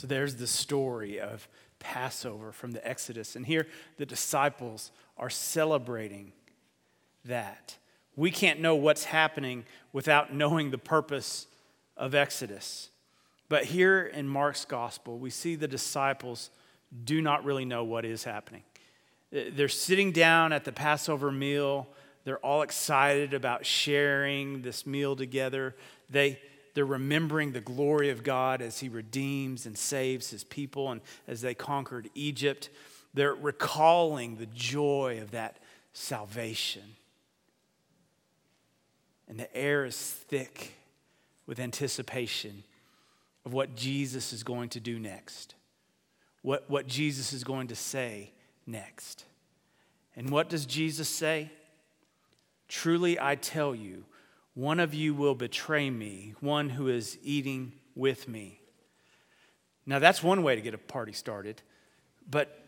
So there's the story of Passover from the Exodus. And here the disciples are celebrating that. We can't know what's happening without knowing the purpose of Exodus. But here in Mark's gospel, we see the disciples do not really know what is happening. They're sitting down at the Passover meal. They're all excited about sharing this meal together. They, they're remembering the glory of God as He redeems and saves His people and as they conquered Egypt. They're recalling the joy of that salvation. And the air is thick with anticipation of what Jesus is going to do next, what, what Jesus is going to say next. And what does Jesus say? Truly, I tell you, one of you will betray me, one who is eating with me. Now, that's one way to get a party started, but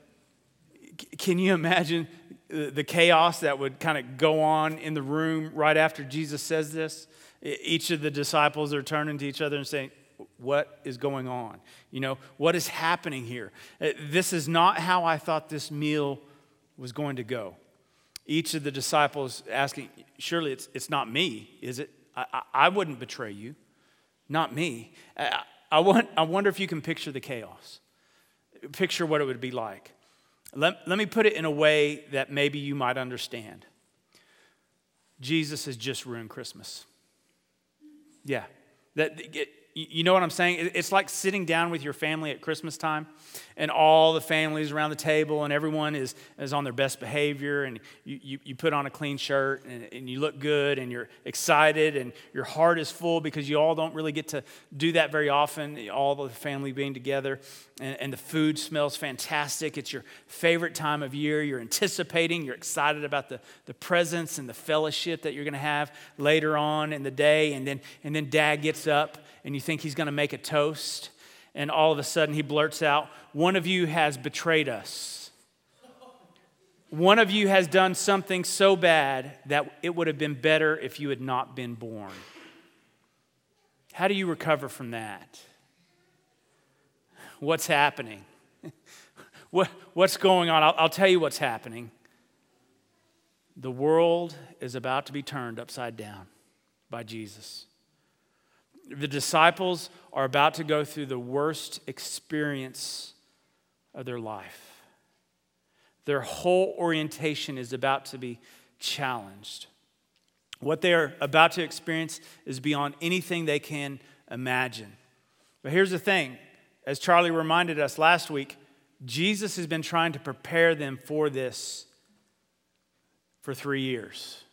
can you imagine the chaos that would kind of go on in the room right after Jesus says this? Each of the disciples are turning to each other and saying, What is going on? You know, what is happening here? Uh, this is not how I thought this meal was going to go. Each of the disciples asking, Surely it's, it's not me, is it? I, I, wouldn't betray you. Not me. I, I, want, I wonder if you can picture the chaos. Picture what it would be like. Let, let me put it in a way that maybe you might understand. Jesus has just ruined Christmas. Yeah. That, you know what I'm saying? It's like sitting down with your family at Christmas time, and all the families around the table, and everyone is, is on their best behavior, and you, you, you put on a clean shirt, and, and you look good, and you're excited, and your heart is full because you all don't really get to do that very often, all the family being together, and, and the food smells fantastic. It's your favorite time of year. You're anticipating, you're excited about the, the presence and the fellowship that you're going to have later on in the day, and then, and then dad gets up and you think he's going to make a toast, and all of a sudden he blurts out, One of you has betrayed us. One of you has done something so bad that it would have been better if you had not been born. How do you recover from that? What's happening? what, what's going on? I'll, I'll tell you what's happening. The world is about to be turned upside down by Jesus. The disciples are about to go through the worst experience of their life. Their whole orientation is about to be challenged. What they are about to experience is beyond anything they can imagine. But here's the thing as Charlie reminded us last week, Jesus has been trying to prepare them for this for three years.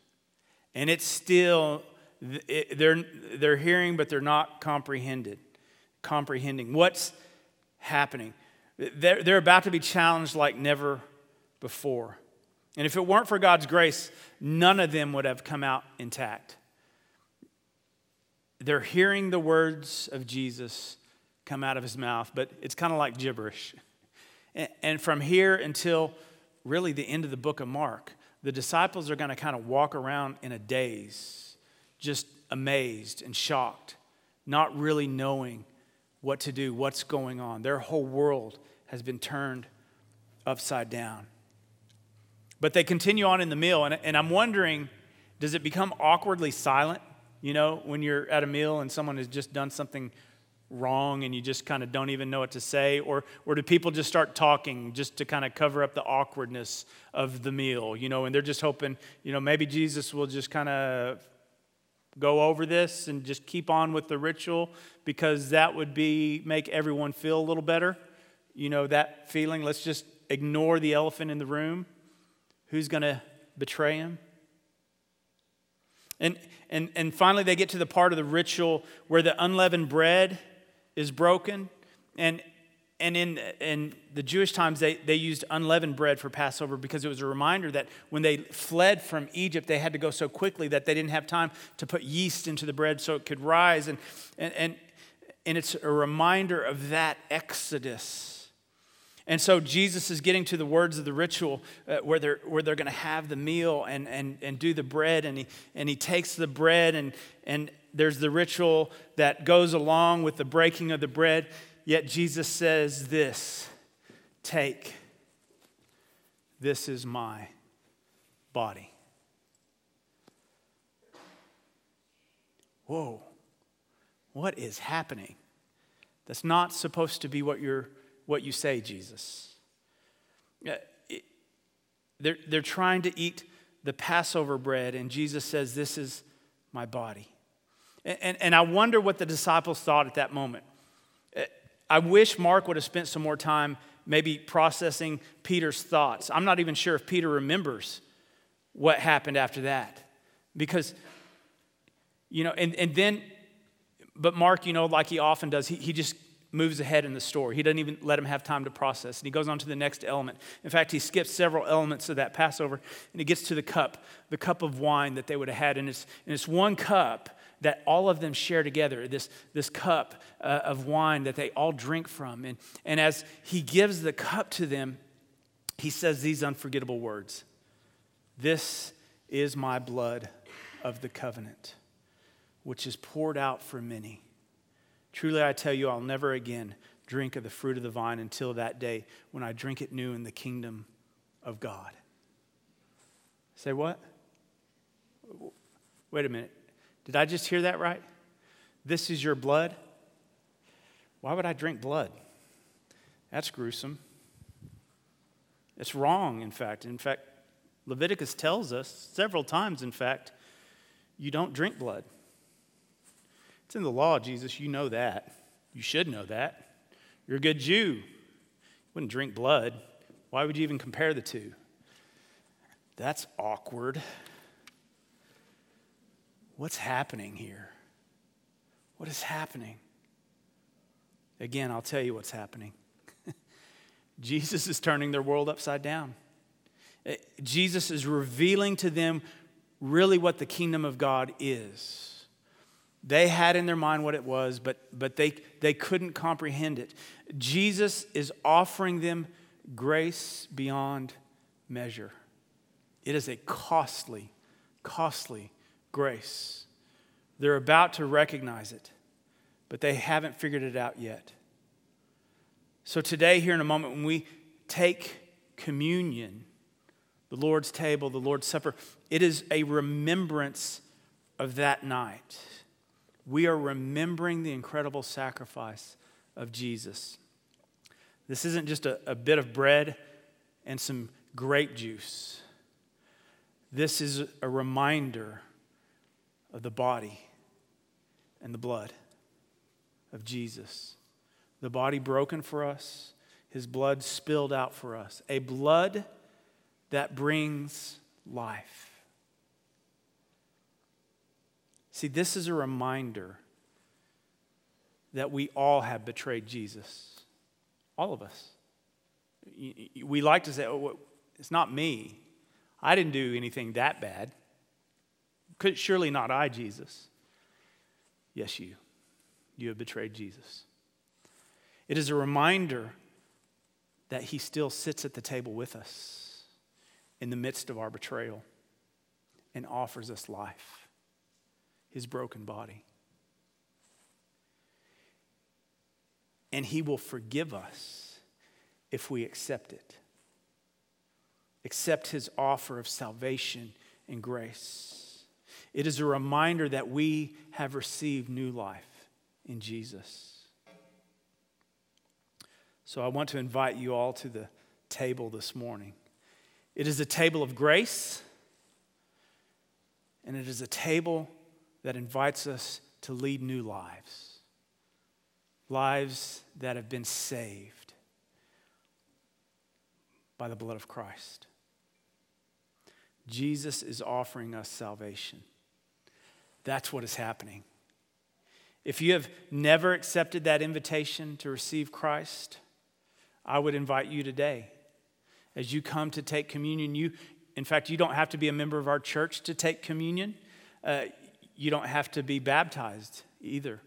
And it's still they're, they're hearing, but they're not comprehended, comprehending what's happening. They're, they're about to be challenged like never before. And if it weren't for God's grace, none of them would have come out intact. They're hearing the words of Jesus come out of his mouth, but it's kind of like gibberish. And from here until really the end of the book of Mark, the disciples are going to kind of walk around in a daze just amazed and shocked, not really knowing what to do, what's going on. Their whole world has been turned upside down. But they continue on in the meal, and, and I'm wondering does it become awkwardly silent? You know, when you're at a meal and someone has just done something wrong and you just kind of don't even know what to say? Or, or do people just start talking just to kind of cover up the awkwardness of the meal, you know, and they're just hoping, you know, maybe Jesus will just kind of go over this and just keep on with the ritual because that would be make everyone feel a little better. You know, that feeling, let's just ignore the elephant in the room. Who's going to betray him? And, and, and finally, they get to the part of the ritual where the unleavened bread is broken. And, and in, in the Jewish times, they, they used unleavened bread for Passover because it was a reminder that when they fled from Egypt, they had to go so quickly that they didn't have time to put yeast into the bread so it could rise. And, and, and, and it's a reminder of that exodus. And so Jesus is getting to the words of the ritual uh, where they're, where they're going to have the meal and, and, and do the bread. And he, and he takes the bread and, and, there's the ritual that goes along with the breaking of the bread. Yet Jesus says this Take, this is my body. Whoa, what is happening? That's not supposed to be what, you're, what you say, Jesus. They're, they're trying to eat the Passover bread, and Jesus says, This is my body. And, and, and I wonder what the disciples thought at that moment. I wish Mark would have spent some more time maybe processing Peter's thoughts. I'm not even sure if Peter remembers what happened after that. Because, you know, and, and then, but Mark, you know, like he often does, he, he just moves ahead in the story. He doesn't even let him have time to process. And he goes on to the next element. In fact, he skips several elements of that Passover and he gets to the cup, the cup of wine that they would have had. And it's, and it's one cup that all of them share together, this, this cup uh, of wine that they all drink from. And, and as he gives the cup to them, he says these unforgettable words This is my blood of the covenant, which is poured out for many. Truly, I tell you, I'll never again drink of the fruit of the vine until that day when I drink it new in the kingdom of God. Say what? Wait a minute. Did I just hear that right? This is your blood? Why would I drink blood? That's gruesome. It's wrong, in fact. In fact, Leviticus tells us several times, in fact, you don't drink blood. It's in the law, Jesus. You know that. You should know that. You're a good Jew. You wouldn't drink blood. Why would you even compare the two? That's awkward. What's happening here? What is happening? Again, I'll tell you what's happening. Jesus is turning their world upside down. Eh, Jesus is revealing to them really what the kingdom of God is. They had in their mind what it was, but, but they, they couldn't comprehend it. Jesus is offering them grace beyond measure. It is a costly, costly grace. They're about to recognize it, but they haven't figured it out yet. So, today, here in a moment, when we take communion, the Lord's table, the Lord's Supper, it is a remembrance of that night we are remembering the incredible sacrifice of Jesus. This isn't just a, a bit of bread and some grape juice. This is a reminder of the body and the blood of Jesus. The body broken for us, his blood spilled out for us. A blood that brings life. See, this is a reminder that we all have betrayed Jesus. All of us. We like to say, oh, it's not me. I didn't do anything that bad. Surely not I, Jesus. Yes, you. You have betrayed Jesus. It is a reminder that he still sits at the table with us in the midst of our betrayal and offers us life his broken body. And he will forgive us if we accept it. Accept his offer of salvation and grace. It is a reminder that we have received new life in Jesus. So I want to invite you all to the table this morning. It is a table of grace, and it is a table that invites us to lead new lives, lives that have been saved by the blood of Christ. Jesus is offering us salvation. That's what is happening. If you have never accepted that invitation to receive Christ, I would invite you today. As you come to take communion, you, in fact, you don't have to be a member of our church to take communion. Uh, you don't have to be baptized either.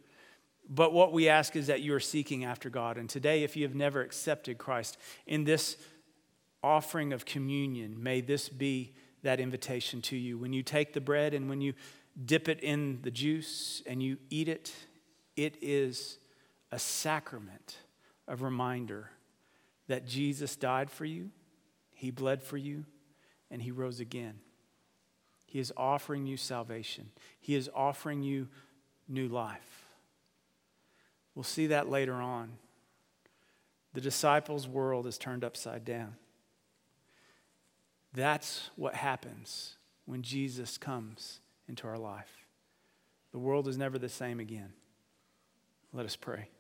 But what we ask is that you are seeking after God. And today, if you have never accepted Christ, in this offering of communion, may this be that invitation to you. When you take the bread and when you dip it in the juice and you eat it, it is a sacrament of reminder that Jesus died for you, He bled for you, and He rose again. He is offering you salvation, He is offering you new life. We'll see that later on. The disciples' world is turned upside down. That's what happens when Jesus comes into our life. The world is never the same again. Let us pray.